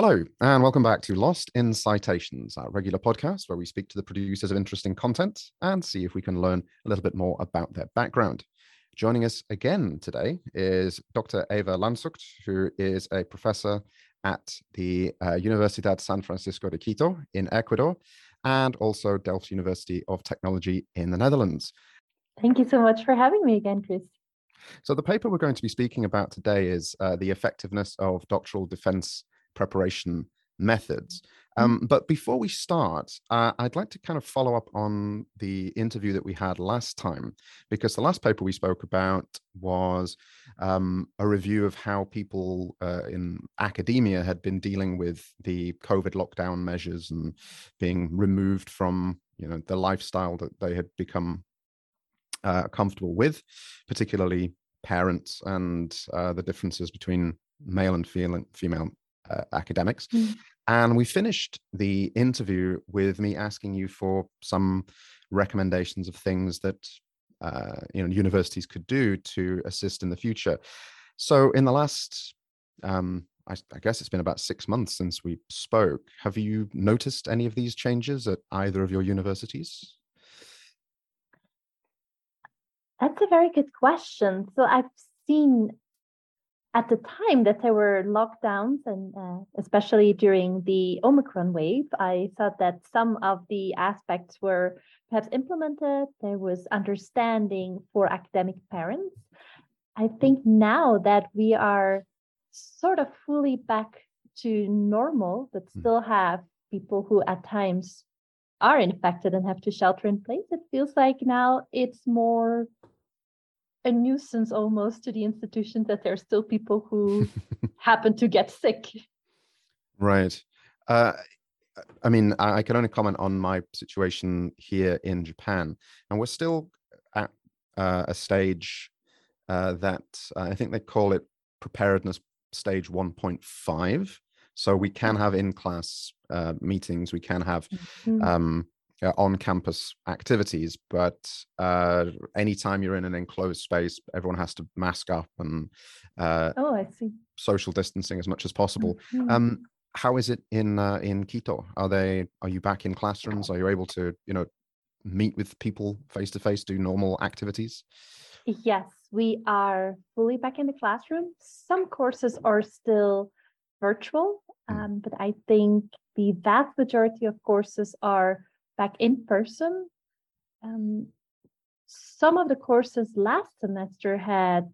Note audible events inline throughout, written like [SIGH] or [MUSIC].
Hello, and welcome back to Lost in Citations, our regular podcast where we speak to the producers of interesting content and see if we can learn a little bit more about their background. Joining us again today is Dr. Eva Lantsoght, who is a professor at the uh, Universidad San Francisco de Quito in Ecuador and also Delft University of Technology in the Netherlands. Thank you so much for having me again, Chris. So, the paper we're going to be speaking about today is uh, the effectiveness of doctoral defense preparation methods. Mm-hmm. Um, but before we start, uh, I'd like to kind of follow up on the interview that we had last time, because the last paper we spoke about was um, a review of how people uh, in academia had been dealing with the COVID lockdown measures and being removed from you know the lifestyle that they had become uh, comfortable with, particularly parents and uh, the differences between male and female uh, academics. Mm. And we finished the interview with me asking you for some recommendations of things that uh, you know universities could do to assist in the future. So in the last, um, I, I, guess it's been about six months since we spoke. Have you noticed any of these changes at either of your universities? That's a very good question. So I've seen at the time that there were lockdowns and uh, especially during the omicron wave i thought that some of the aspects were perhaps implemented there was understanding for academic parents i think now that we are sort of fully back to normal but hmm. still have people who at times are infected and have to shelter in place it feels like now it's more a nuisance almost to the institution that there are still people who [LAUGHS] happen to get sick. Right. Uh, I mean, I, can only comment on my situation here in Japan, and we're still at uh, a stage uh, that uh, I think they call it preparedness stage 1.5. So we can have in class uh, meetings, we can have mm-hmm. um, uh, on campus activities but uh, anytime you're in an enclosed space everyone has to mask up and uh, oh i see. social distancing as much as possible. Mm-hmm. um, how is it in uh, in quito? Are they are you back in classrooms? Are you able to you know meet with people face to face do normal activities? Yes we are fully back in the classroom. Some courses are still virtual hmm. um, but i think the vast majority of courses are back in person. Um, some of the courses last semester had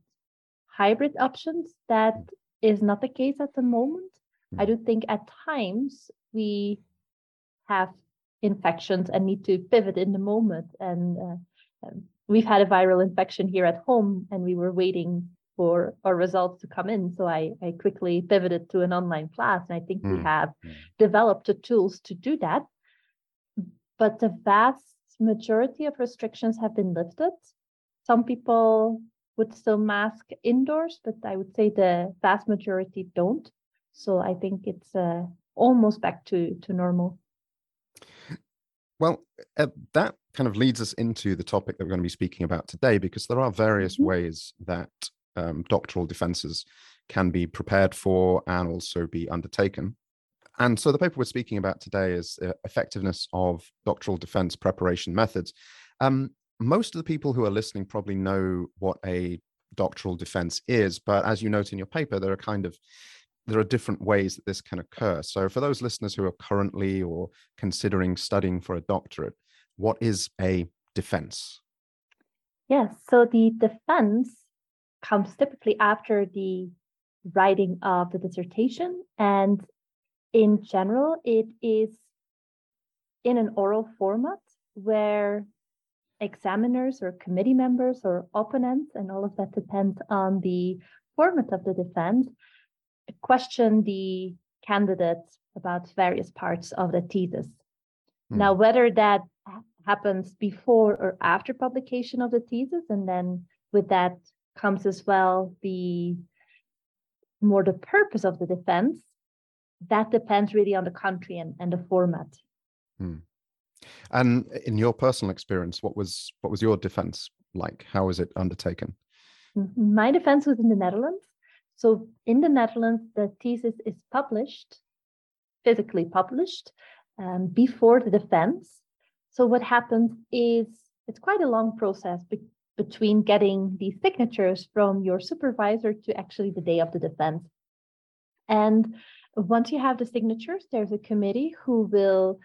hybrid options. That is not the case at the moment. I do think at times we have infections and need to pivot in the moment. And uh, um, we've had a viral infection here at home, and we were waiting for our results to come in. So I, I quickly pivoted to an online class. And I think mm. we have mm. developed the tools to do that but the vast majority of restrictions have been lifted. Some people would still mask indoors, but I would say the vast majority don't. So I think it's uh, almost back to, to normal. Well, uh, that kind of leads us into the topic that we're going to be speaking about today, because there are various mm-hmm. ways that um, doctoral defenses can be prepared for and also be undertaken. And so the paper we're speaking about today is uh, effectiveness of doctoral defense preparation methods. Um, most of the people who are listening probably know what a doctoral defense is, but as you note in your paper, there are kind of there are different ways that this can occur. So for those listeners who are currently or considering studying for a doctorate, what is a defense? Yes, so the defense comes typically after the writing of the dissertation and in general, it is in an oral format where examiners or committee members or opponents, and all of that depends on the format of the defense, question the candidates about various parts of the thesis. Hmm. Now, whether that happens before or after publication of the thesis, and then with that comes as well the more the purpose of the defense, that depends really on the country and, and the format. Hmm. And in your personal experience, what was what was your defense like? How was it undertaken? My defense was in the Netherlands. So in the Netherlands, the thesis is published physically published um, before the defense. So what happens is it's quite a long process be- between getting the signatures from your supervisor to actually the day of the defense. And once you have the signatures, there's a committee who will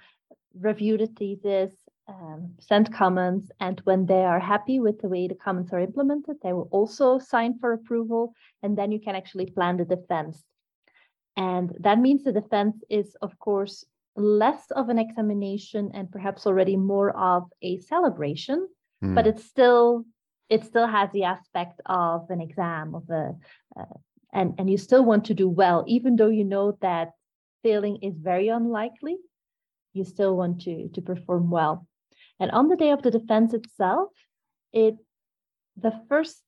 review the thesis, um, send comments, and when they are happy with the way the comments are implemented, they will also sign for approval, and then you can actually plan the defense. And that means the defense is, of course, less of an examination and perhaps already more of a celebration, mm. but it's still it still has the aspect of an exam of a uh, and and you still want to do well even though you know that failing is very unlikely you still want to to perform well. And on the day of the defense itself it the first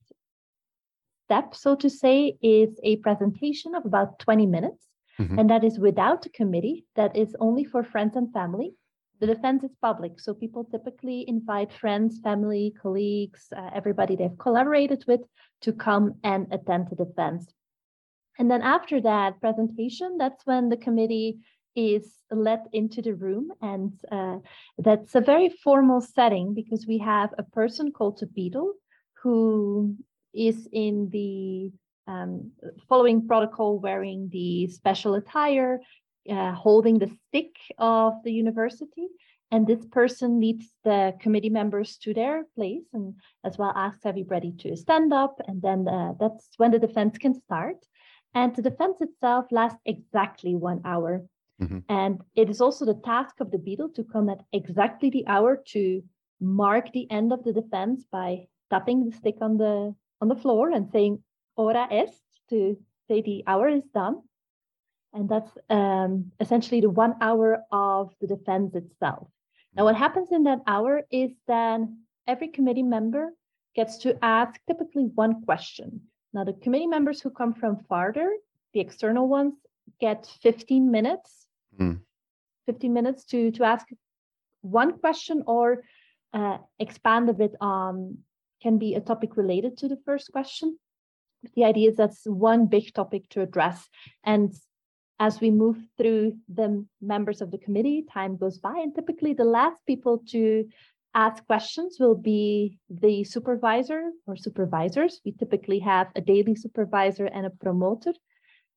step so to say is a presentation of about 20 minutes. Mm-hmm. and that is without a committee that is only for friends and family. The defense is public so people typically invite friends family colleagues uh, everybody they've collaborated with to come and attend the defense and then after that presentation that's when the committee is let into the room and uh, that's a very formal setting because we have a person called a beadle who is in the um, following protocol, wearing the special attire, uh, holding the stick of the university. And this person leads the committee members to their place and as well asks everybody to stand up. And then uh, that's when the defense can start. And the defense itself lasts exactly one hour. Mm-hmm. And it is also the task of the beadle to come at exactly the hour to mark the end of the defense by tapping the stick on the on the floor and saying hora est to say the hour is done. And that's um, essentially the one hour of the defense itself. Now, what happens in that hour is then every committee member gets to ask typically one question. Now, the committee members who come from farther, the external ones, get 15 minutes. Mm. 15 minutes to, to ask one question or uh, expand a bit on can be a topic related to the first question the idea is that's one big topic to address. And as we move through the members of the committee, time goes by, and typically the last people to ask questions will be the supervisor or supervisors. We typically have a daily supervisor and a promoter.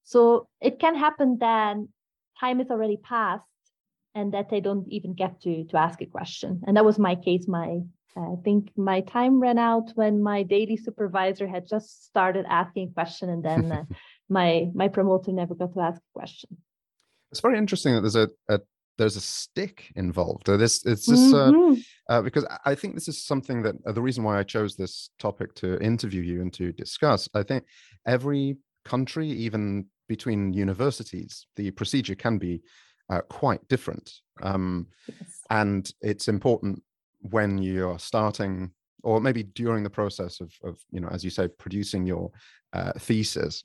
So it can happen that time is already passed and that they don't even get to, to ask a question. And that was my case my I think my time ran out when my daily supervisor had just started asking a question, and then uh, [LAUGHS] my my promoter never got to ask a question. It's very interesting that there's a, a there's a stick involved. This it's this uh, mm-hmm. uh, because I think this is something that uh, the reason why I chose this topic to interview you and to discuss. I think every country, even between universities, the procedure can be uh, quite different, um, yes. and it's important when you're starting or maybe during the process of, of you know as you say producing your uh, thesis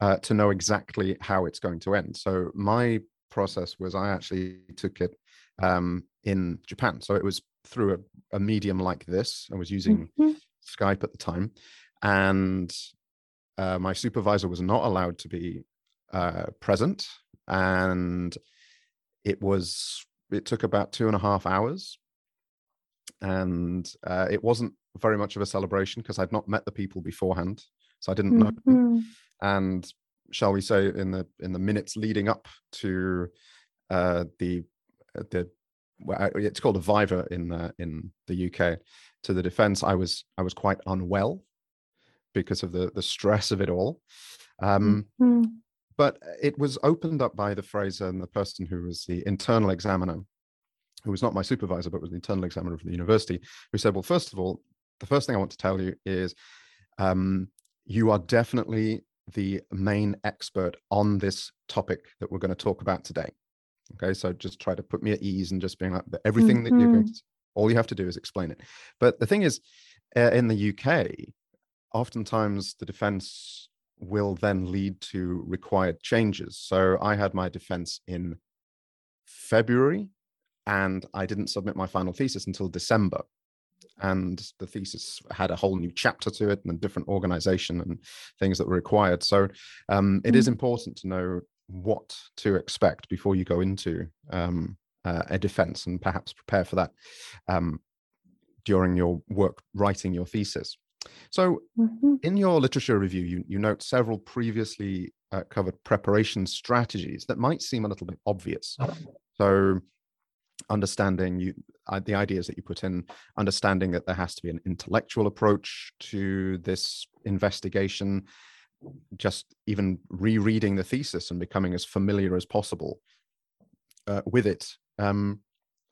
uh, to know exactly how it's going to end so my process was i actually took it um, in japan so it was through a, a medium like this i was using mm-hmm. skype at the time and uh, my supervisor was not allowed to be uh, present and it was it took about two and a half hours and uh, it wasn't very much of a celebration because I'd not met the people beforehand, so I didn't know. Mm-hmm. And shall we say, in the in the minutes leading up to uh, the uh, the well, it's called a viva in the in the UK to the defense, I was I was quite unwell because of the the stress of it all. Um, mm-hmm. But it was opened up by the Fraser and the person who was the internal examiner who was not my supervisor, but was the internal examiner of the university, who said, Well, first of all, the first thing I want to tell you is um, you are definitely the main expert on this topic that we're going to talk about today. Okay, so just try to put me at ease and just being like everything mm-hmm. that you're going mm-hmm. to, all you have to do is explain it. But the thing is, uh, in the UK, oftentimes the defense will then lead to required changes. So I had my defense in February and I didn't submit my final thesis until December. And the thesis had a whole new chapter to it and a different organization and things that were required. So um, it mm. is important to know what to expect before you go into um, uh, a defense and perhaps prepare for that um, during your work writing your thesis. So, mm-hmm. in your literature review, you, you note several previously uh, covered preparation strategies that might seem a little bit obvious. So, understanding you uh, the ideas that you put in understanding that there has to be an intellectual approach to this investigation just even rereading the thesis and becoming as familiar as possible uh, with it. Um,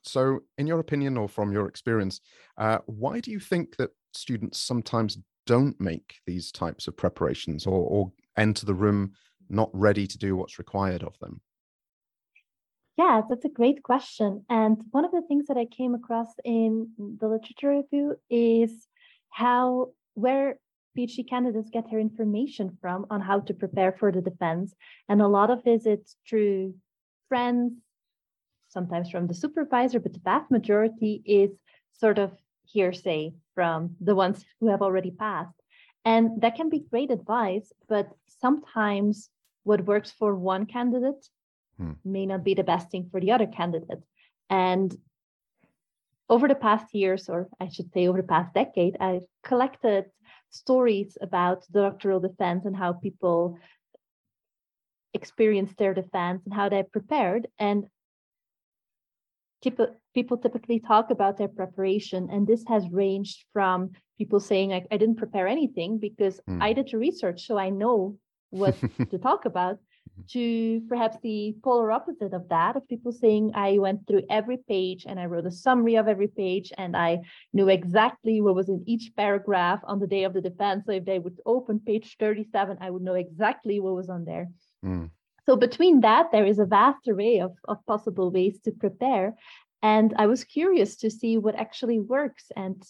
so in your opinion or from your experience uh, why do you think that students sometimes don't make these types of preparations or, or enter the room not ready to do what's required of them yeah, that's a great question. And one of the things that I came across in the literature review is how where PhD candidates get their information from on how to prepare for the defense. And a lot of it is through friends, sometimes from the supervisor, but the vast majority is sort of hearsay from the ones who have already passed. And that can be great advice, but sometimes what works for one candidate hmm. may not be the best thing for the other candidate. And over the past years, or I should say over the past decade, I've collected stories about the doctoral defense and how people experienced their defense and how they prepared. And people, people typically talk about their preparation. And this has ranged from people saying, I, I didn't prepare anything because hmm. I did the research, so I know what [LAUGHS] to talk about to perhaps the polar opposite of that of people saying i went through every page and i wrote a summary of every page and i knew exactly what was in each paragraph on the day of the defense. So if they would open page 37 i would know exactly what was on there. Mm. so between that there is a vast array of, of possible ways to prepare. And i was curious to see what actually works and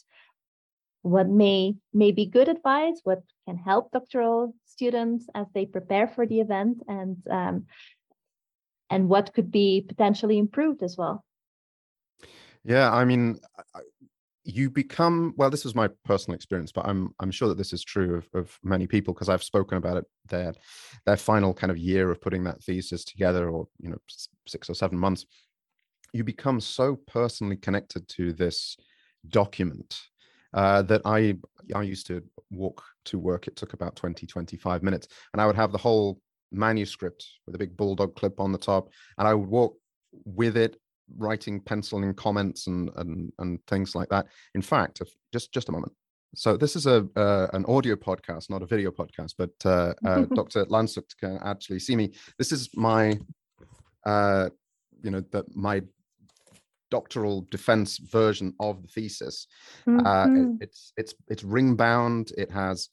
what may may be good advice, what can help doctoral students as they prepare for the event, and um, and what could be potentially improved as well. Yeah, I mean, you become well. This was my personal experience, but I'm I'm sure that this is true of, of many people because I've spoken about it. Their their final kind of year of putting that thesis together, or you know, six or seven months, you become so personally connected to this document uh, that I I used to walk to work. It took about 20, 25 minutes. And I would have the whole manuscript with a big bulldog clip on the top. And I would walk with it, writing, penciling comments and and and things like that. In fact, if, just just a moment. So this is a uh, an audio podcast, not a video podcast, but uh, uh, [LAUGHS] Dr. Lantsoght can actually see me. This is my, uh, you know, that my doctoral defense version of the thesis. Mm-hmm. Uh, it, mm-hmm. it's it's it's ring bound. It has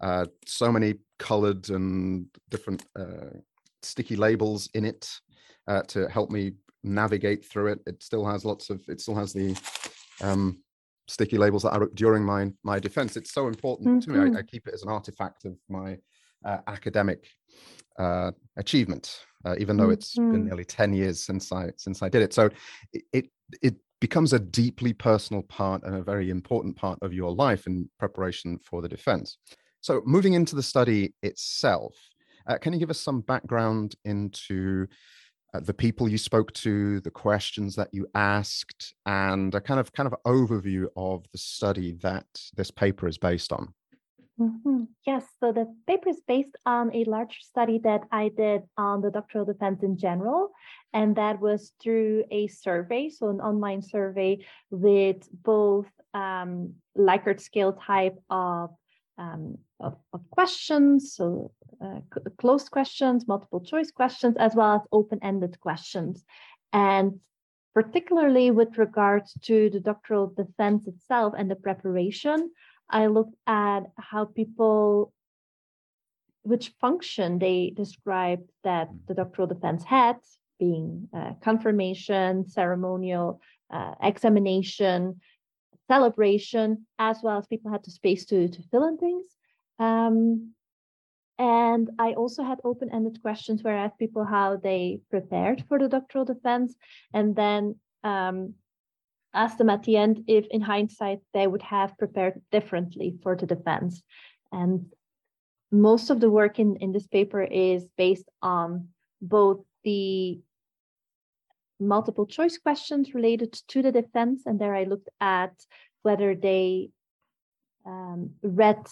uh, so many colored and different uh, sticky labels in it uh, to help me navigate through it. It still has lots of. It still has the um, sticky labels that I wrote during my my defense. It's so important mm-hmm. to me. I, mm-hmm. I, keep it as an artifact of my uh, academic uh, achievement. Uh, even though it's mm-hmm. been nearly 10 years since I since I did it. So it, it, it becomes a deeply personal part and a very important part of your life in preparation for the defense. So, moving into the study itself, uh, can you give us some background into uh, the people you spoke to, the questions that you asked, and a kind of kind of overview of the study that this paper is based on? Mm-hmm. Yes, so the paper is based on a large study that I did on the doctoral defense in general, and that was through a survey, so an online survey with both um, Likert scale type of, um, of, of, questions, so uh, closed questions, multiple choice questions, as well as open-ended questions. And particularly with regards to the doctoral defense itself and the preparation, I looked at how people, which function they described that mm. the doctoral defense had, being uh, confirmation, ceremonial, uh, examination, celebration, as well as people had the space to, to fill in things. Um, and I also had open ended questions where I asked people how they prepared for the doctoral defense. And then um, asked them at the end if, in hindsight, they would have prepared differently for the defense. And most of the work in, in this paper is based on both the multiple choice questions related to the defense, and there I looked at whether they um, read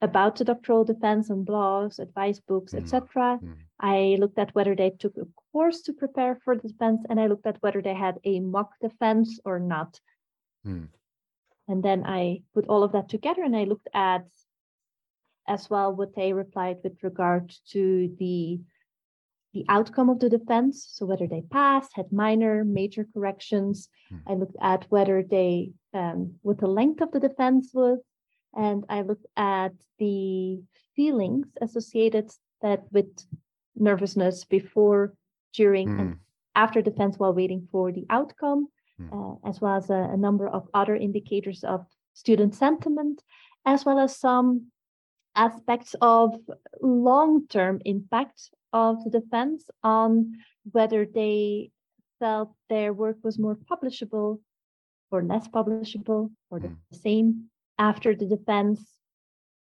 about the doctoral defense on blogs, advice books, etc. Mm. I looked at whether they took a course to prepare for the defense, and I looked at whether they had a mock defense or not. Mm. And then I put all of that together and I looked at as well what they replied with regard to the the outcome of the defense. So whether they passed, had minor, major corrections. Mm. I looked at whether they um, what the length of the defense was, and I looked at the feelings associated that with nervousness before, during, mm. and after defense while waiting for the outcome, mm. uh, as well as a, a, number of other indicators of student sentiment, as well as some aspects of long-term impact of the defense on whether they felt their work was more publishable or less publishable or the mm. same after the defense.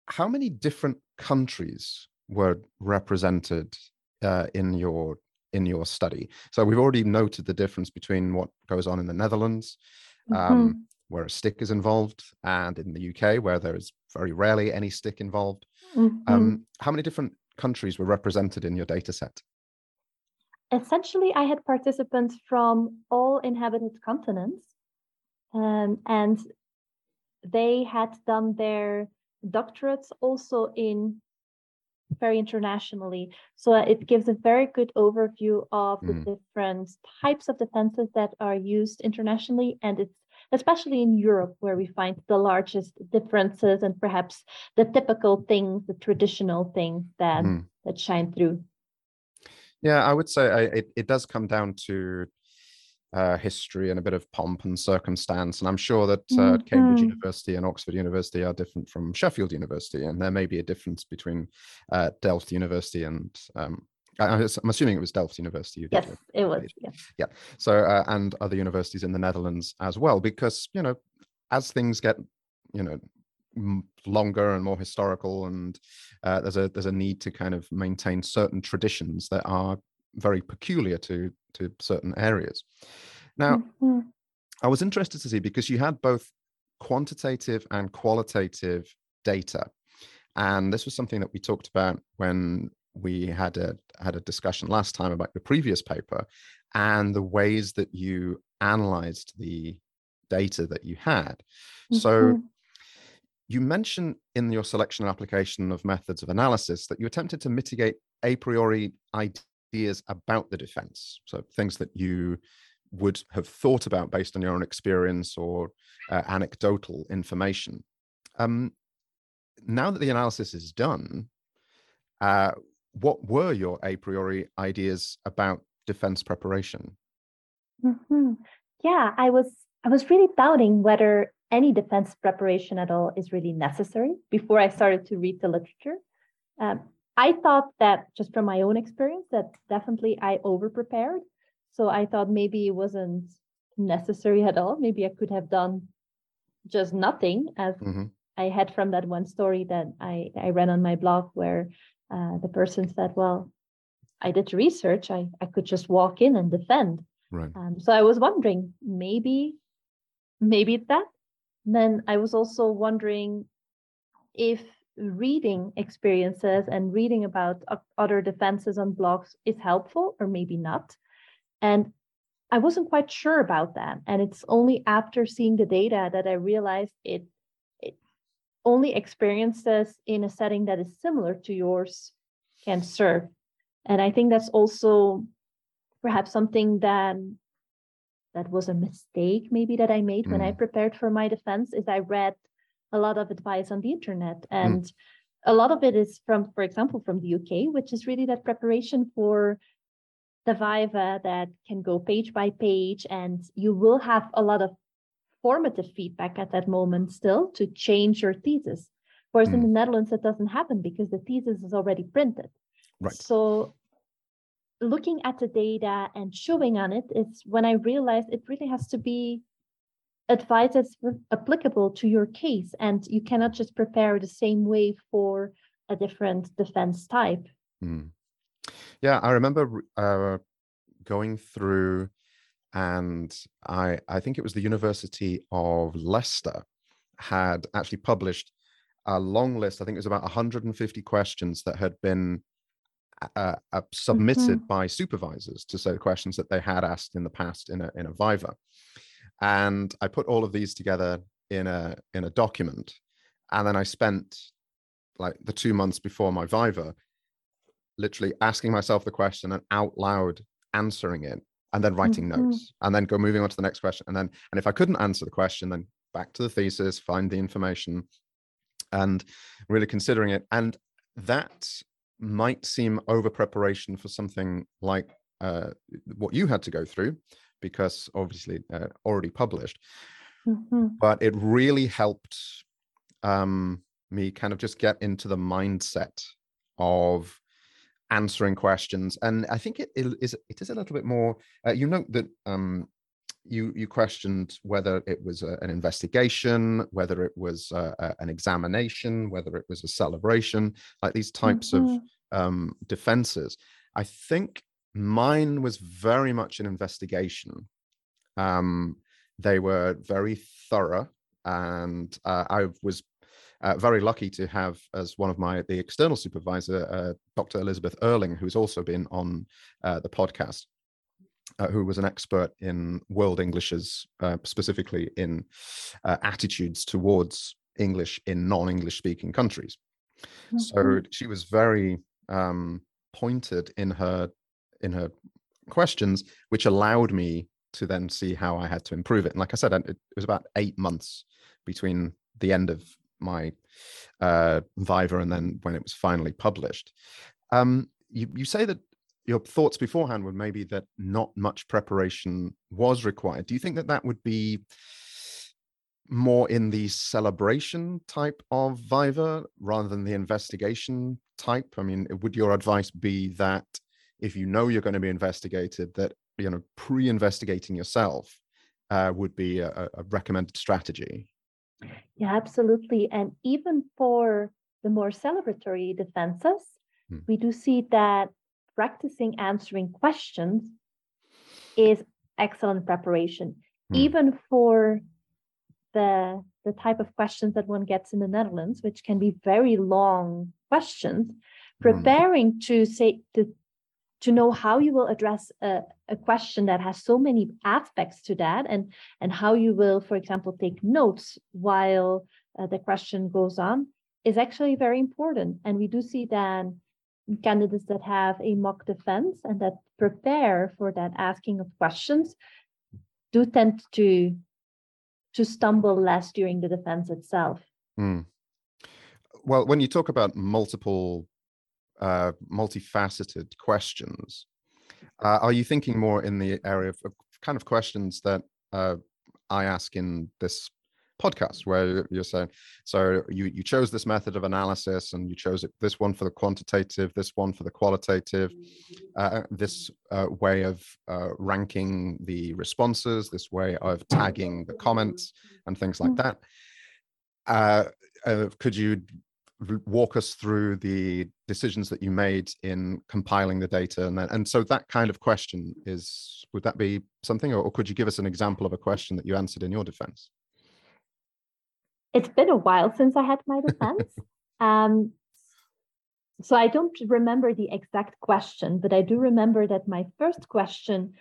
How many different countries were represented uh, in your in your study? So we've already noted the difference between what goes on in the Netherlands, um, mm-hmm. where a stick is involved, and in the UK, where there is very rarely any stick involved. Mm-hmm. Um, how many different countries were represented in your data set? Essentially, I had participants from all inhabited continents, um, and they had done their doctorates also in very internationally. So it gives a very good overview of the mm. different types of defenses that are used internationally. And it's especially in Europe where we find the largest differences and perhaps the typical things, the traditional things that mm. that shine through. Yeah, I would say I, it, it does come down to uh, history and a bit of pomp and circumstance. And I'm sure that uh, mm-hmm. Cambridge University and Oxford University are different from Sheffield University, and there may be a difference between uh, Delft University and. Um, I, am assuming it was Delft University. yes, it was. Yeah. yeah. So, uh, and other universities in the Netherlands as well, because you know, as things get, you know, longer and more historical, and uh, there's a there's a need to kind of maintain certain traditions that are very peculiar to to certain areas. Now, mm-hmm. I was interested to see because you had both quantitative and qualitative data, and this was something that we talked about when we had a had a discussion last time about the previous paper and the ways that you analyzed the data that you had. Mm-hmm. So you mentioned in your selection and application of methods of analysis that you attempted to mitigate a priori ideas about the defense. So things that you would have thought about based on your own experience or uh, anecdotal information. Um, now that the analysis is done, uh, what were your a priori ideas about defense preparation? Mm-hmm. Yeah, I was I was really doubting whether any defense preparation at all is really necessary before I started to read the literature. Um, I thought that just from my own experience, that definitely I over prepared. So I thought maybe it wasn't necessary at all. Maybe I could have done just nothing, as mm-hmm. I had from that one story that I, I ran on my blog where uh, the person said, Well, I did research, I, I could just walk in and defend. Right. Um, so I was wondering, maybe, maybe it's that. And then I was also wondering if reading experiences and reading about other defenses on blogs is helpful or maybe not. And I wasn't quite sure about that. And it's only after seeing the data that I realized it, it only experiences in a setting that is similar to yours can serve. And I think that's also perhaps something that that was a mistake maybe that I made mm. when I mm. prepared for my defense is I read a lot of advice on the internet hmm. and mm. a lot of it is from for example from the uk which is really that preparation for the viva that can go page by page and you will have a lot of formative feedback at that moment still to change your thesis whereas mm. in hmm. the netherlands it doesn't happen because the thesis is already printed right so looking at the data and showing on it is when i realized it really has to be advice that's applicable to your case and you cannot just prepare the same way for a different defense type mm. Yeah, I remember uh, going through, and I I think it was the University of Leicester had actually published a long list. I think it was about 150 questions that had been uh, uh, submitted mm-hmm. by supervisors to say the questions that they had asked in the past in a in a Viva, and I put all of these together in a in a document, and then I spent like the two months before my Viva, literally asking myself the question and out loud answering it, and then writing mm-hmm. notes, and then go moving on to the next question, and then and if I couldn't answer the question, then back to the thesis, find the information, and really considering it, and that might seem over preparation for something like uh, what you had to go through, because obviously uh, already published. Mm-hmm. But it really helped um, me kind of just get into the mindset of answering questions, and I think it, it is it is a little bit more. Uh, you note that um, you you questioned whether it was a, an investigation, whether it was a, a, an examination, whether it was a celebration, like these types mm-hmm. of um, defenses. I think mine was very much an investigation. Um, they were very thorough, and uh, I was uh, very lucky to have as one of my the external supervisor, uh, Dr. Elizabeth Erling, who's also been on uh, the podcast uh, who was an expert in world Englishes, uh, specifically in uh, attitudes towards English in non-English speaking countries. Mm-hmm. So she was very um, pointed in her in her questions, which allowed me to then see how I had to improve it. And like I said, it was about eight months between the end of my uh, Viva and then when it was finally published. Um, you, you say that your thoughts beforehand were maybe that not much preparation was required. Do you think that that would be more in the celebration type of Viva rather than the investigation type? I mean, would your advice be that if you know you're going to be investigated, that you know pre-investigating yourself uh, would be a, a recommended strategy? Yeah, absolutely. And even for the more celebratory defenses, hmm. we do see that practicing answering questions is excellent preparation, mm. even for the the type of questions that one gets in the Netherlands, which can be very long questions. Hmm. Preparing mm. to say to to know how you will address a, a question that has so many aspects to that and and how you will for example take notes while uh, the question goes on is actually very important and we do see that candidates that have a mock defense and that prepare for that asking of questions do tend to to stumble less during the defense itself. Mm. Well, when you talk about multiple, uh, multifaceted questions, uh, are you thinking more in the area of, of kind of questions that uh, I ask in this podcast where you're saying so you you chose this method of analysis and you chose it, this one for the quantitative this one for the qualitative uh, this uh, way of uh, ranking the responses this way of tagging the comments and things like that. Uh, uh, could you walk us through the decisions that you made in compiling the data and then, and so that kind of question is would that be something or, or could you give us an example of a question that you answered in your defense it's been a while since I had my defense. [LAUGHS] um, so I don't remember the exact question, but I do remember that my first question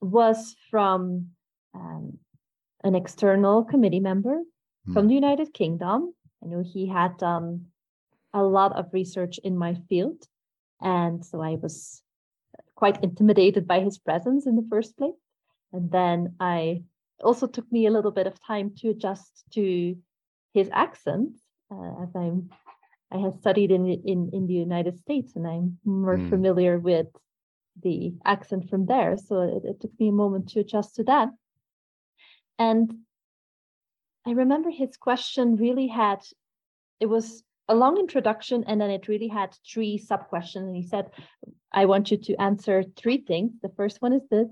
was from um, an external committee member mm. from the United Kingdom. I know he had done a lot of research in my field. And so I was quite intimidated by his presence in the first place. And then I also took me a little bit of time to adjust to his accent, uh, as I'm, I have studied in in in the United States, and I'm more mm. familiar with the accent from there. So it, it took me a moment to adjust to that. And I remember his question really had, it was a long introduction, and then it really had three sub questions. And he said, I want you to answer three things. The first one is this,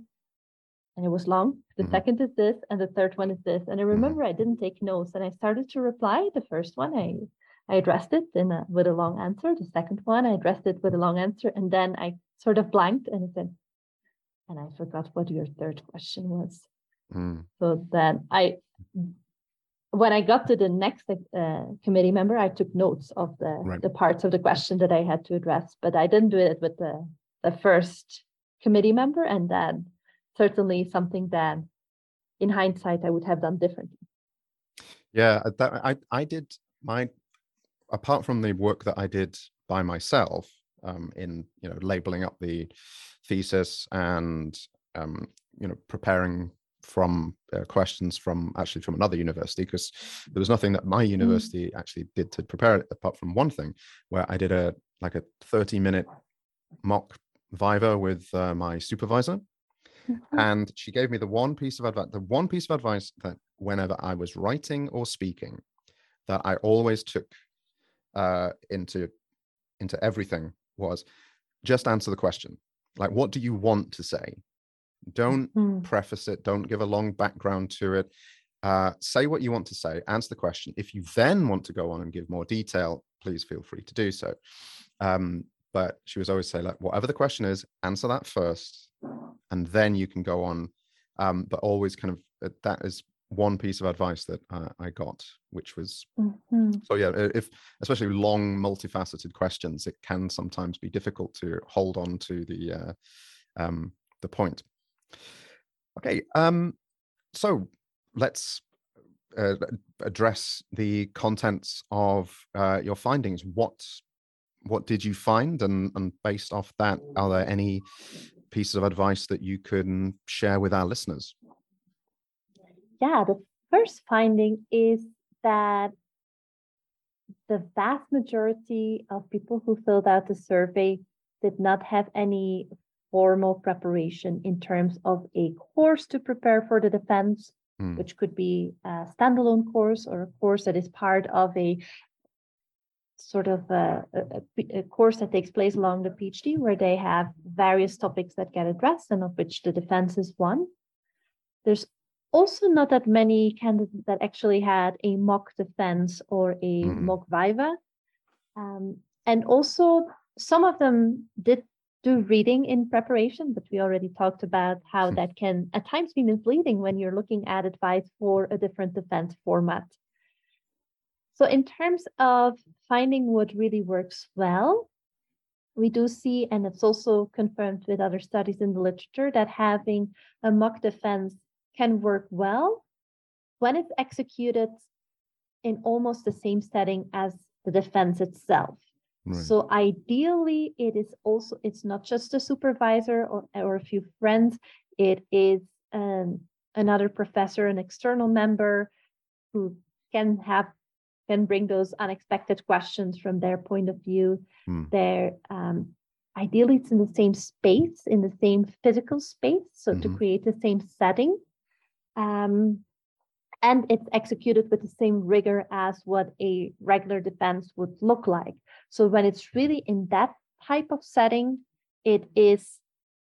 and it was long. The mm-hmm. second is this, and the third one is this. And I mm-hmm. remember mm-hmm. I didn't take notes, and I started to reply. The first one, I I addressed it in a, with a long answer. The second one, I addressed it with a long answer, and then I sort of blanked and said, and I forgot what your third question was. Mm. So then I, when I got to the next uh, committee member, I took notes of the, right. the parts of the question that I had to address, but I didn't do it with the, the first committee member. And then certainly something that in hindsight, I would have done differently. Yeah, that, I, I did my, apart from the work that I did by myself um, in, you know, labeling up the thesis and, um, you know, preparing from uh, questions from actually from another university because there was nothing that my mm. university mm. actually did to prepare it apart from one thing where I did a like a 30 minute mock viva with uh, my supervisor mm-hmm. and she gave me the one piece of advice the one piece of advice that whenever I was writing or speaking that I always took uh, into into everything was just answer the question like what do you want to say don't mm. preface it. Don't give a long background to it. Uh, say what you want to say, answer the question. If you then want to go on and give more detail, please feel free to do so. Um, but she was always say like, whatever the question is, answer that first, and then you can go on. Um, but always kind of uh, that is one piece of advice that uh, I got, which was mm-hmm. so yeah. If especially long, multifaceted questions, it can sometimes be difficult to hold on to the uh, um, the point. Okay, um, so let's uh, address the contents of uh, your findings. What what did you find, and and based off that, are there any pieces of advice that you can share with our listeners? Yeah, the first finding is that the vast majority of people who filled out the survey did not have any formal preparation in terms of a course to prepare for the defense, mm. which could be a standalone course or a course that is part of a sort of a, a, a, course that takes place along the PhD, where they have various topics that get addressed, and of which the defense is one. There's also not that many candidates that actually had a mock defense or a mm. mock viva. Um, and also, some of them did do reading in preparation, but we already talked about how hmm. that can at times be misleading when you're looking at advice for a different defense format. So, in terms of finding what really works well, we do see, and it's also confirmed with other studies in the literature, that having a mock defense can work well when it's executed in almost the same setting as the defense itself. So ideally, it is also it's not just a supervisor or, or a few friends. It is um, another professor, an external member who can have can bring those unexpected questions from their point of view. Mm. Their um, ideally it's in the same space, in the same physical space, so mm-hmm. to create the same setting. Um, and it's executed with the same rigor as what a regular defense would look like. So when it's really in that type of setting, it is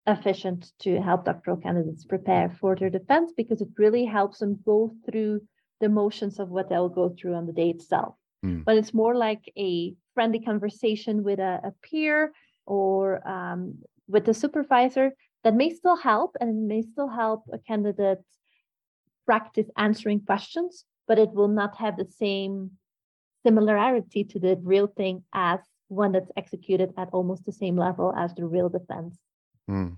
efficient to help doctoral candidates prepare for their defense because it really helps them go through the motions of what they'll go through on the day itself. Mm. But it's more like a friendly conversation with a, a peer or um, with a supervisor that may still help and may still help a candidate practice answering questions, but it will not have the same similarity to the real thing as one that's executed at almost the same level as the real defense. Mm.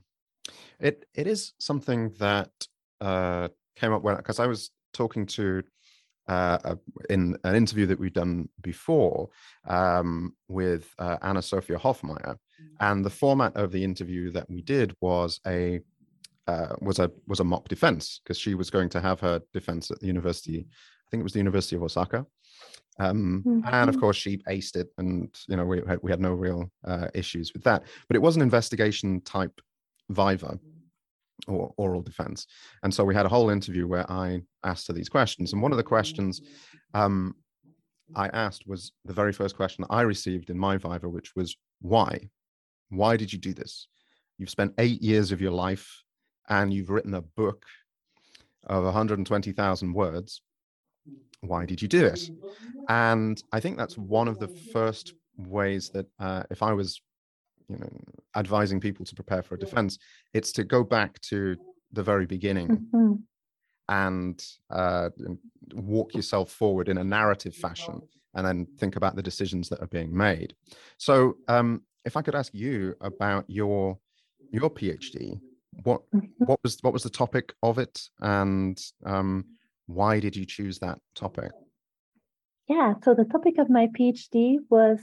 It it is something that uh, came up when because I was talking to uh, in an interview that we've done before um, with uh, Anna Sophia Hofmeier, mm. and the format of the interview that we did was a uh, was a was a mock defense because she was going to have her defense at the university. I think it was the University of Osaka, um, mm-hmm. and of mm-hmm. course she aced it, and you know we had, we had no real uh, issues with that. But it was an investigation type viva or oral defense, and so we had a whole interview where I asked her these questions, and one of the questions um, I asked was the very first question I received in my viva, which was why, why did you do this? You've spent eight years of your life and you've written a book of 120,000 words, why did you do it? And I think that's one of the first ways that uh, if I was you know advising people to prepare for a defense it's to go back to the very beginning mm-hmm. and uh, walk yourself forward in a narrative fashion and then think about the decisions that are being made so um, if i could ask you about your your phd what mm-hmm. what was what was the topic of it and um, why did you choose that topic yeah so the topic of my phd was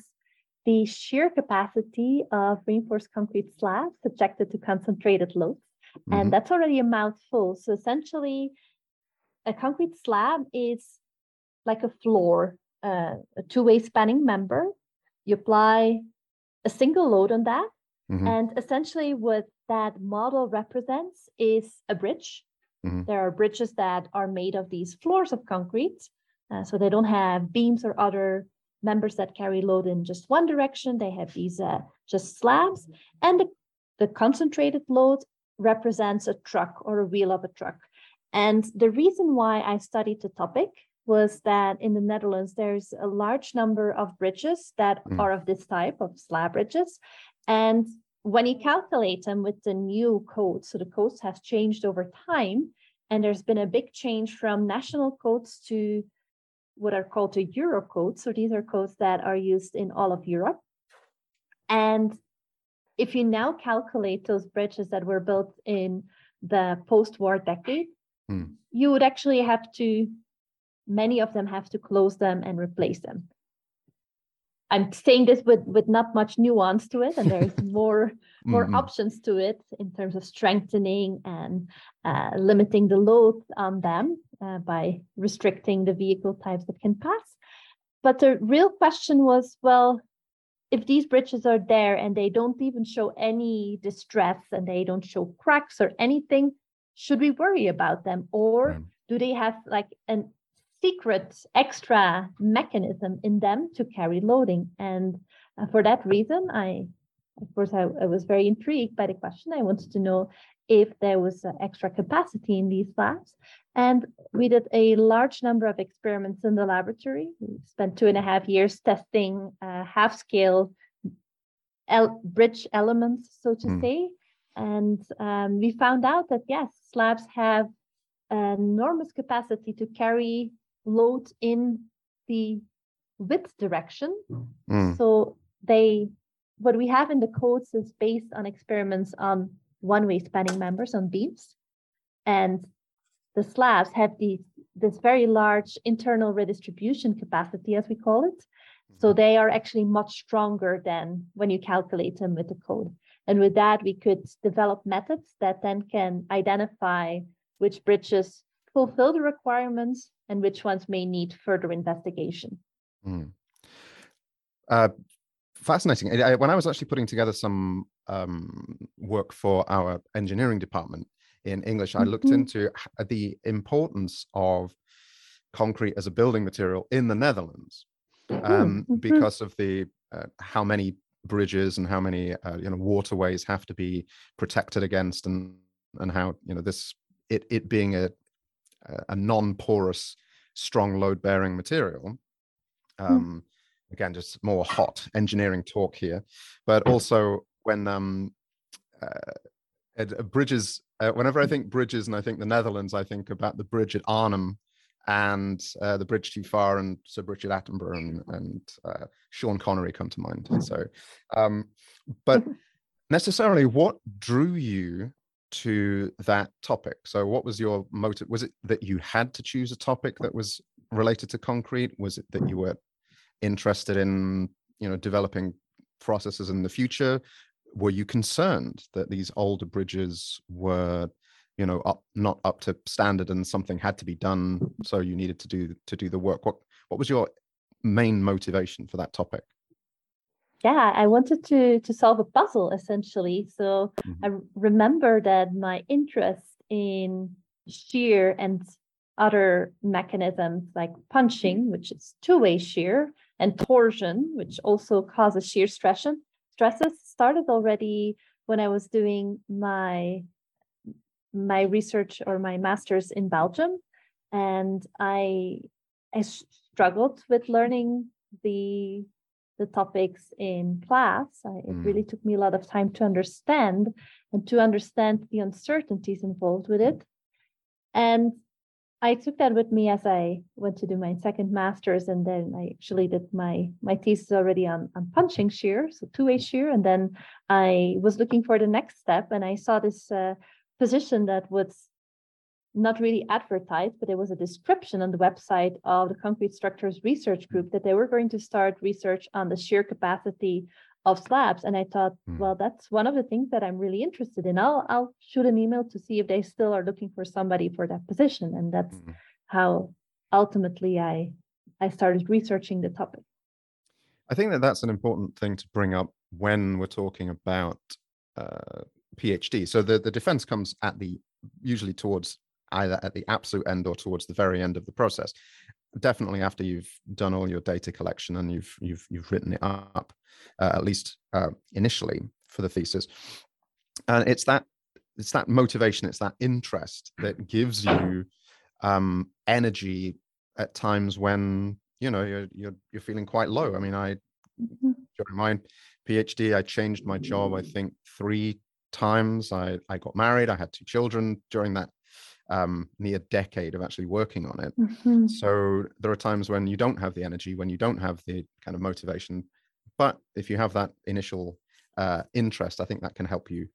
the shear capacity of reinforced concrete slabs subjected to concentrated loads. Mm-hmm. And that's already a mouthful. So essentially, a concrete slab is like a floor, uh, a two way spanning member. You apply a single load on that. Mm-hmm. And essentially, what that model represents is a bridge. Mm-hmm. There are bridges that are made of these floors of concrete. Uh, so they don't have beams or other members that carry load in just one direction. They have these uh, just slabs. And the, the concentrated load represents a truck or a wheel of a truck. And the reason why I studied the topic was that in the Netherlands, there's a large number of bridges that mm. are of this type of slab bridges. And when you calculate them with the new code, so the codes have changed over time, and there's been a big change from national codes to what are called the Euro codes. So these are codes that are used in all of Europe. And if you now calculate those bridges that were built in the post-war decade, hmm. you would actually have to, many of them have to close them and replace them. I'm saying this with with not much nuance to it, and there's [LAUGHS] more more mm-hmm. options to it in terms of strengthening and uh, limiting the load on them uh, by restricting the vehicle types that can pass. But the real question was, well, if these bridges are there and they don't even show any distress and they don't show cracks or anything, should we worry about them, or do they have like an secret extra mechanism in them to carry loading. And uh, for that reason, I, of course, I, I, was very intrigued by the question. I wanted to know if there was uh, extra capacity in these labs. And we did a large number of experiments in the laboratory. We spent two and a half years testing uh, half scale el- bridge elements, so to mm. say. And um, we found out that yes, slabs have enormous capacity to carry load in the width direction. Mm. So they what we have in the codes is based on experiments on one-way spanning members on beams. And the slabs have these this very large internal redistribution capacity, as we call it. So mm-hmm. they are actually much stronger than when you calculate them with the code. And with that, we could develop methods that then can identify which bridges fulfill the requirements and which ones may need further investigation. Mm. Uh, fascinating. I, when I was actually putting together some um, work for our engineering department in English, I looked mm-hmm. into the importance of concrete as a building material in the Netherlands um, mm-hmm. because of the uh, how many bridges and how many uh, you know waterways have to be protected against and and how you know this it it being a a non-porous, strong load-bearing material. Hmm. Um, mm. Again, just more hot engineering talk here, but also when um, uh, bridges. Uh, whenever I think bridges and I think the Netherlands, I think about the bridge at Arnhem and uh, the bridge too far and Sir Richard Attenborough and, and uh, Sean Connery come to mind. So, um, but [LAUGHS] necessarily, what drew you to that topic. So, what was your motive? Was it that you had to choose a topic that was related to concrete? Was it that you were interested in, you know, developing processes in the future? Were you concerned that these older bridges were, you know, up not up to standard and something had to be done, so you needed to do to do the work? What what was your main motivation for that topic? Yeah i wanted to to solve a puzzle essentially. So mm-hmm. i remember that my interest in shear and other mechanisms like punching which is two-way shear and torsion which also causes shear stress stresses started already when i was doing my my research or my master's in belgium. And i i struggled with learning the the topics in class. I, it Mm. really took me a lot of time to understand and to understand the uncertainties involved with it. And I took that with me as I went to do my second master's, and then I actually did my my thesis already on on punching shear, so two way shear, and then I was looking for the next step, and I saw this uh, position that was not really advertised, but there was a description on the website of the Concrete Structures Research Group that they were going to start research on the shear capacity of slabs. And I thought, Mm. well, that's one of the things that I'm really interested in. I'll I'll shoot an email to see if they still are looking for somebody for that position. And that's Mm. how ultimately I I started researching the topic. I think that that's an important thing to bring up when we're talking about uh, PhD. So the, the defense comes at the usually towards either at the absolute end or towards the very end of the process. Definitely after you've done all your data collection and you've you've you've written it up, uh, at least uh, initially for the thesis. And it's that it's that motivation, it's that interest that gives you um, energy at times when you know you're you're you're feeling quite low. I mean, I Mhm. during my PhD, I changed my job, I think, three times. I, I got married, I had two children during that um, near decade of actually working on it. Mhm. So there are times when you don't have the energy, when you don't have the kind of motivation. But if you have that initial uh, interest, I think that can help you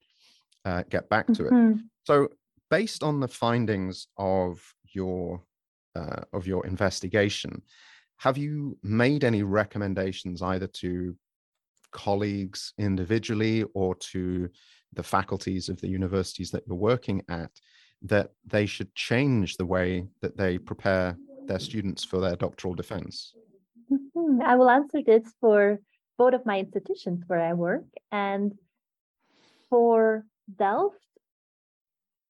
uh, get back to it. Mhm. So, based on the findings of your uh, of your investigation, have you made any recommendations either to colleagues individually or to the faculties of the universities that you're working at that they should change the way that they prepare their students for their doctoral defense? Mhm. I will answer this for both of my institutions where I work. And for Delft,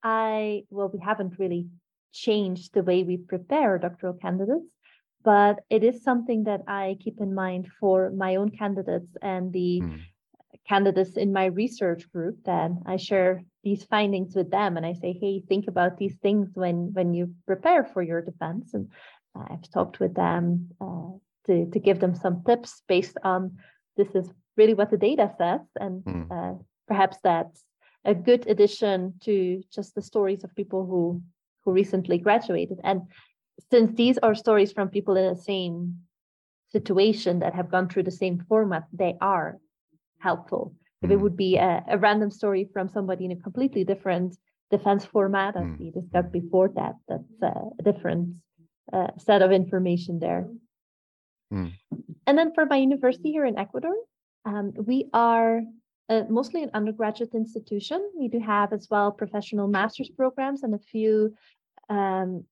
I, well, we haven't really changed the way we prepare doctoral candidates, but it is something that I keep in mind for my own candidates and the Mm. candidates in my research group that I share these findings with them and I say, hey, think about these things when when you prepare for your defense. And I've talked with them uh, to, to give them some tips based on this is really what the data says. And Mm. uh, perhaps that's a good addition to just the stories of people who who recently graduated. And since these are stories from people in the same situation that have gone through the same format, they are helpful. If it Mm. would be a, a random story from somebody in a completely different defense format, as Mm. we discussed before that, that's a different uh, set of information there. Mm. And then for my university here in Ecuador, um, we are uh, mostly an undergraduate institution. We do have as well professional master's programs and a few um,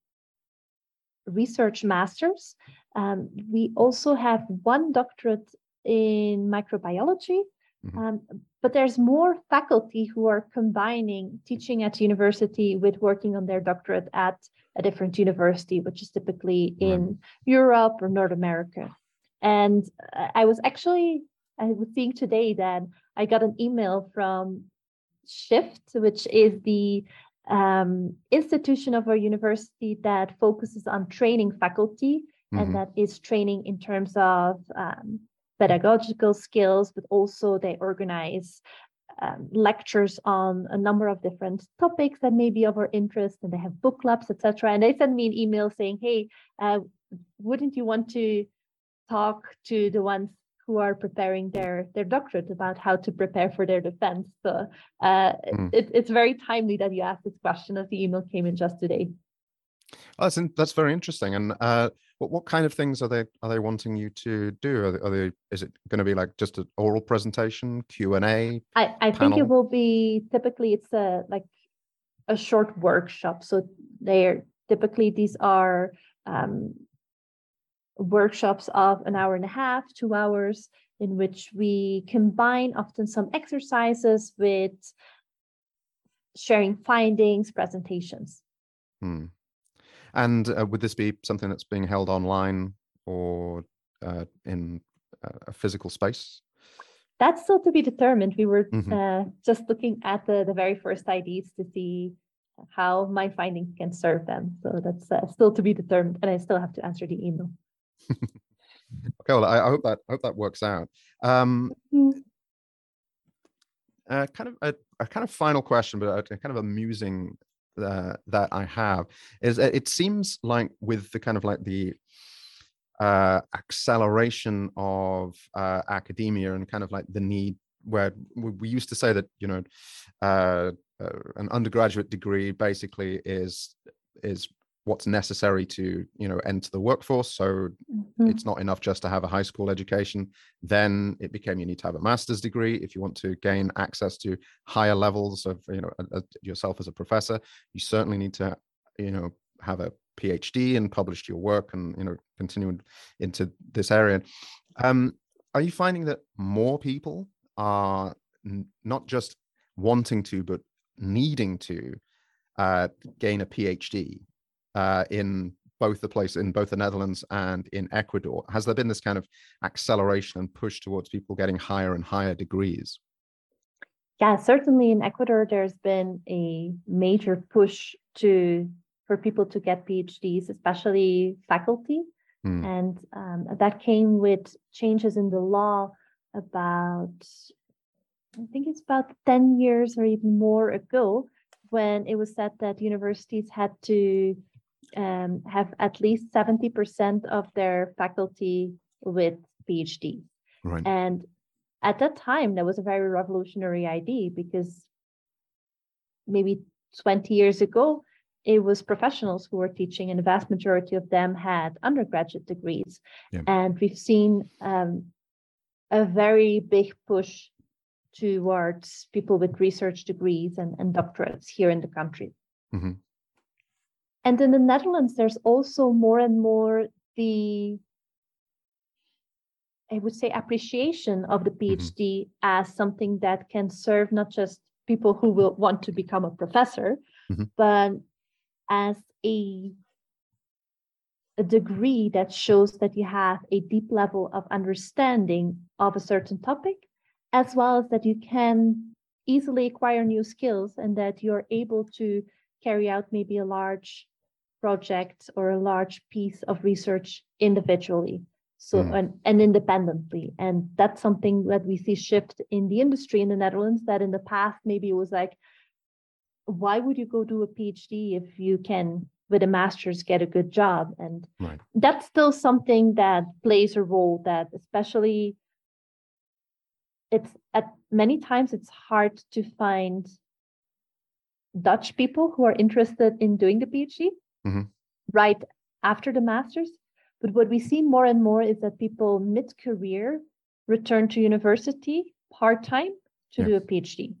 research masters. Um, we also have one doctorate in microbiology, Mhm. um, but there's more faculty who are combining teaching at university with working on their doctorate at a different university, which is typically in Europe or North America. And uh, I was actually, I was seeing today that I got an email from Shift, which is the um, institution of our university that focuses on training faculty Mhm. and that is training in terms of um, pedagogical skills, but also they organize um, lectures on a number of different topics that may be of our interest, and they have book clubs, etc. And they send me an email saying, "Hey, uh, wouldn't you want to talk to the ones who are preparing their their doctorate about how to prepare for their defense?" So uh, Mm. it, it's very timely that you asked this question, as the email came in just today. Oh, that's in, that's very interesting. And uh, what what kind of things are they are they wanting you to do? Are they, are they is it going to be like just an oral presentation, Q and A? I, I think it will be typically it's a like a short workshop. So they're typically these are um, workshops of an hour and a half, two hours, in which we combine often some exercises with sharing findings, presentations. Hmm. And uh, would this be something that's being held online or uh, in uh, a physical space? That's still to be determined. We were Mhm. uh, just looking at the, the very first IDs to see how my findings can serve them. So that's uh, still to be determined. And I still have to answer the email. [LAUGHS] okay, well, I, I, hope that I hope that works out. Um, mm-hmm. uh, kind of a, a, kind of final question, but a, a kind of amusing uh, that I have is it seems like with the kind of like the uh, acceleration of uh, academia and kind of like the need where we used to say that you know uh, uh, an undergraduate degree basically is is what's necessary to you know enter the workforce. So mm-hmm. it's not enough just to have a high school education. Then it became you need to have a master's degree. If you want to gain access to higher levels of you know a, a, yourself as a professor you certainly need to you know have a phd and published your work and you know continue into this area. Um, are you finding that more people are n- not just wanting to but needing to uh, gain a phd uh, in both the place in both the Netherlands and in Ecuador? Has there been this kind of acceleration and push towards people getting higher and higher degrees? Yeah, certainly in Ecuador, there's been a major push to for people to get PhDs, especially faculty, hmm. and um, that came with changes in the law about I think it's about ten years or even more ago, when it was said that universities had to um, have at least 70% of their faculty with PhDs. Right. And at that time, that was a very revolutionary idea because maybe 20 years ago, it was professionals who were teaching, and the vast majority of them had undergraduate degrees. Yeah. And we've seen um, a very big push towards people with research degrees and, and doctorates here in the country. Mm-hmm. And in the Netherlands, there's also more and more the, I would say, appreciation of the PhD mm-hmm. as something that can serve not just people who will want to become a professor, mm-hmm. but as a a degree that shows that you have a deep level of understanding of a certain topic, as well as that you can easily acquire new skills and that you're able to carry out maybe a large project or a large piece of research individually so mm. and, and independently and that's something that we see shift in the industry in the netherlands that in the past maybe it was like why would you go do a phd if you can with a master's get a good job and right. that's still something that plays a role that especially it's at many times it's hard to find dutch people who are interested in doing the phd mm-hmm. right after the master's. But what we see more and more is that people mid career return to university part time to yeah. do a PhD.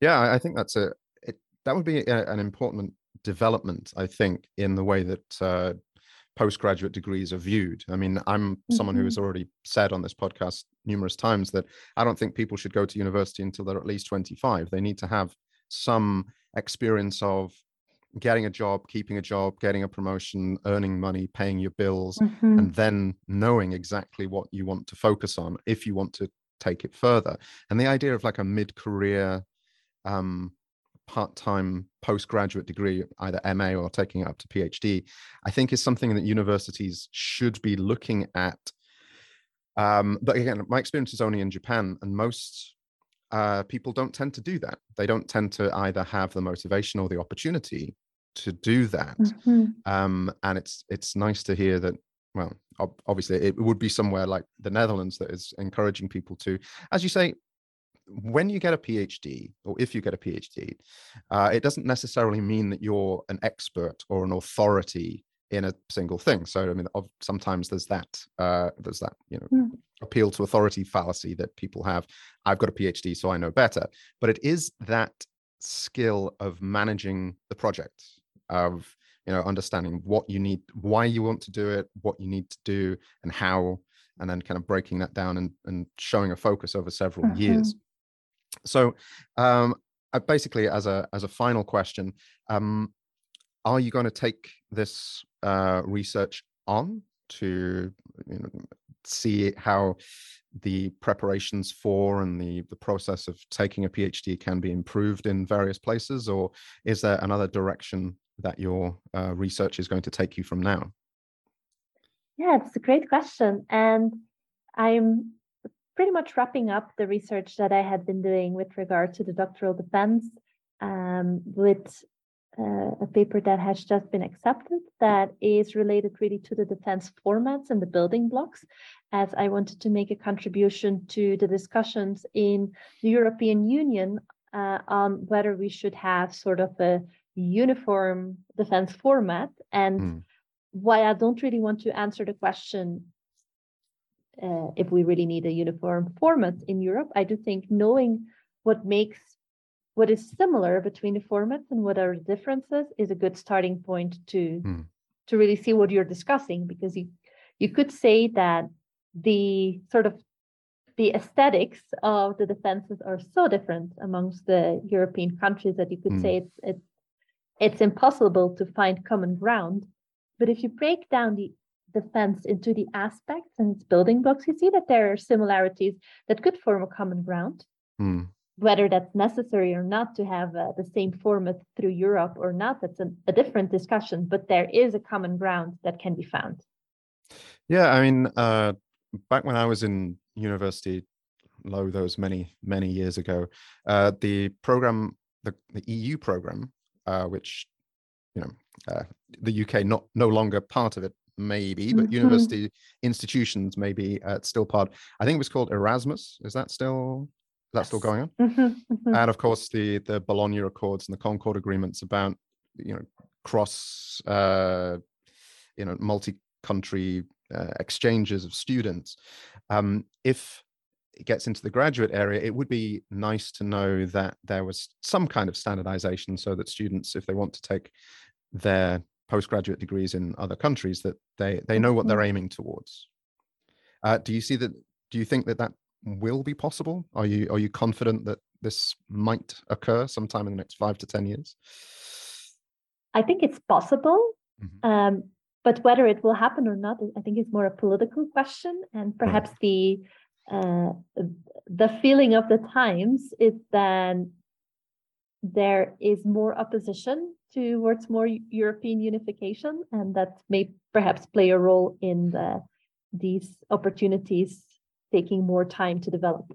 Yeah, I think that's a it, that would be a, an important development. I think in the way that uh, postgraduate degrees are viewed. I mean, I'm someone mm-hmm. who has mm-hmm. already said on this podcast numerous times that I don't think people should go to university until they're at least 25. They need to have some experience of getting a job, keeping a job, getting a promotion, earning money, paying your bills, mm-hmm. and then knowing exactly what you want to focus on if you want to take it further. And the idea of like a mid career, um, part time postgraduate degree, either MA or taking it up to PhD, I think is something that universities should be looking at. Um, but again, my experience is only in Japan, and most uh, people don't tend to do that. They don't tend to either have the motivation or the opportunity to do that. Mm-hmm. Um, and it's it's nice to hear that. Well, ob- obviously, it would be somewhere like the Netherlands that is encouraging people to, as you say, when you get a PhD, or if you get a PhD, uh, it doesn't necessarily mean that you're an expert or an authority in a single thing. So, I mean, sometimes there's that, uh, there's that, you know, mm appeal to authority fallacy that people have. I've got a PhD, so I know better. But it is that skill of managing the project, of you know understanding what you need, why you want to do it, what you need to do, and how, and then kind of breaking that down and, and showing a focus over several mm-hmm. years. So, um, basically, as a as a final question, um, are you going to take this uh, research on to you know, see how the preparations for and the the process of taking a PhD can be improved in various places, or is there another direction that your uh, research is going to take you from now? Yeah, it's a great question. And I'm pretty much wrapping up the research that I had been doing with regard to the doctoral defense um, with uh, a paper that has just been accepted that is related really to the defense formats and the building blocks, as I wanted to make a contribution to the discussions in the European Union uh, on whether we should have sort of a uniform defense format and mm. why I don't really want to answer the question uh, if we really need a uniform format in Europe. I do think knowing what makes what is similar between the formats and what are the differences is a good starting point to mm. to really see what you're discussing because you you could say that the sort of the aesthetics of the defenses are so different amongst the European countries that you could mm. say it's it's it's impossible to find common ground. But if you break down the defense into the aspects and its building blocks, you see that there are similarities that could form a common ground. Mm whether that's necessary or not to have uh, the same format through Europe or not, that's a, a, different discussion, but there is a common ground that can be found. Yeah, I mean, uh, back when I was in university, low those many, many years ago, uh, the program, the, the EU program, uh, which, you know, uh, the UK not no longer part of it, maybe, but mm-hmm. university institutions maybe uh, still part. I think it was called Erasmus. Is that still that's still going on. Mm-hmm, mm-hmm. And of course, the the Bologna Accords and the Concord agreements about you know cross uh, you know multi-country uh, exchanges of students. Um, if gets into the graduate area, it would be nice to know that there was some kind of standardization so that students, if they want to take their postgraduate degrees in other countries, that they they know what they're mm-hmm. aiming towards. Uh, do you see that? Do you think that that will be possible? Are you are you confident that this might occur sometime in the next five to ten years? I think it's possible, mm-hmm. um, but whether it will happen or not, I think it's more a political question, and perhaps right. the uh, the feeling of the times is that there is more opposition towards more European unification, and that may perhaps play a role in the, these opportunities taking more time to develop?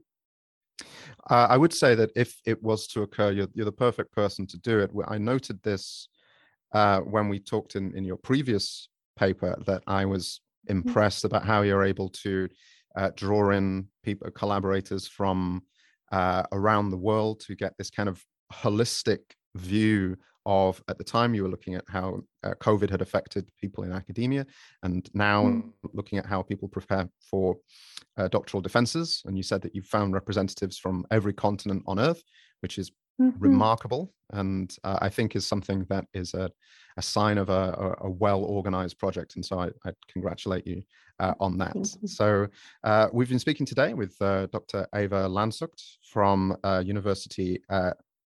Uh, I would say that if it was to occur, you're, you're the perfect person to do it. I noted this uh, when we talked in, in your previous paper that I was mm-hmm. impressed mm-hmm. about how you're able to uh, draw in people, collaborators from uh, around the world to get this kind of holistic view of at the time you were looking at how uh, covid had affected people in academia and now mm. looking at how people prepare for uh, doctoral defenses and you said that you found representatives from every continent on earth which is mm-hmm. remarkable and uh, i think is something that is a, a sign of a, a, well organized project and so i, I congratulate you uh, on that you. so uh, we've been speaking today with uh, dr Eva Lantsoght from university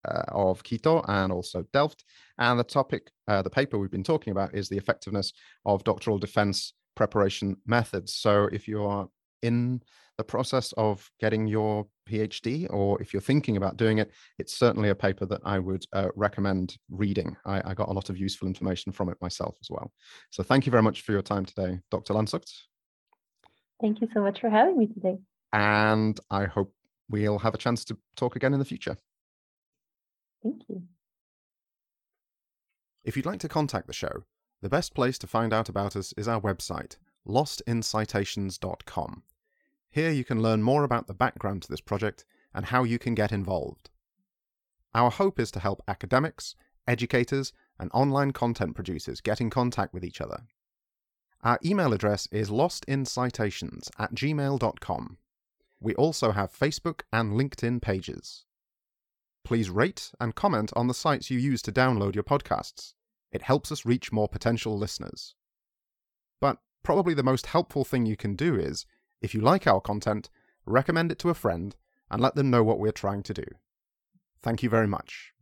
uh, of Quito and also Delft. And the topic, uh, the paper we've been talking about is the effectiveness of doctoral defense preparation methods. So if you are in the process of getting your PhD, or if you're thinking about doing it, it's certainly a paper that I would uh, recommend reading. I, I, got a lot of useful information from it myself as well. So thank you very much for your time today, Dr. Lantsoght. Thank you so much for having me today. And I hope we'll have a chance to talk again in the future. Thank you. If you'd like to contact the show, the best place to find out about us is our website, lostincitations.com. Here you can learn more about the background to this project and how you can get involved. Our hope is to help academics, educators, and online content producers get in contact with each other. Our email address is lostincitations at gmail.com. We also have Facebook and LinkedIn pages. Please rate and comment on the sites you use to download your podcasts. It helps us reach more potential listeners. But probably the most helpful thing you can do is, if you like our content, recommend it to a friend and let them know what we're trying to do. Thank you very much.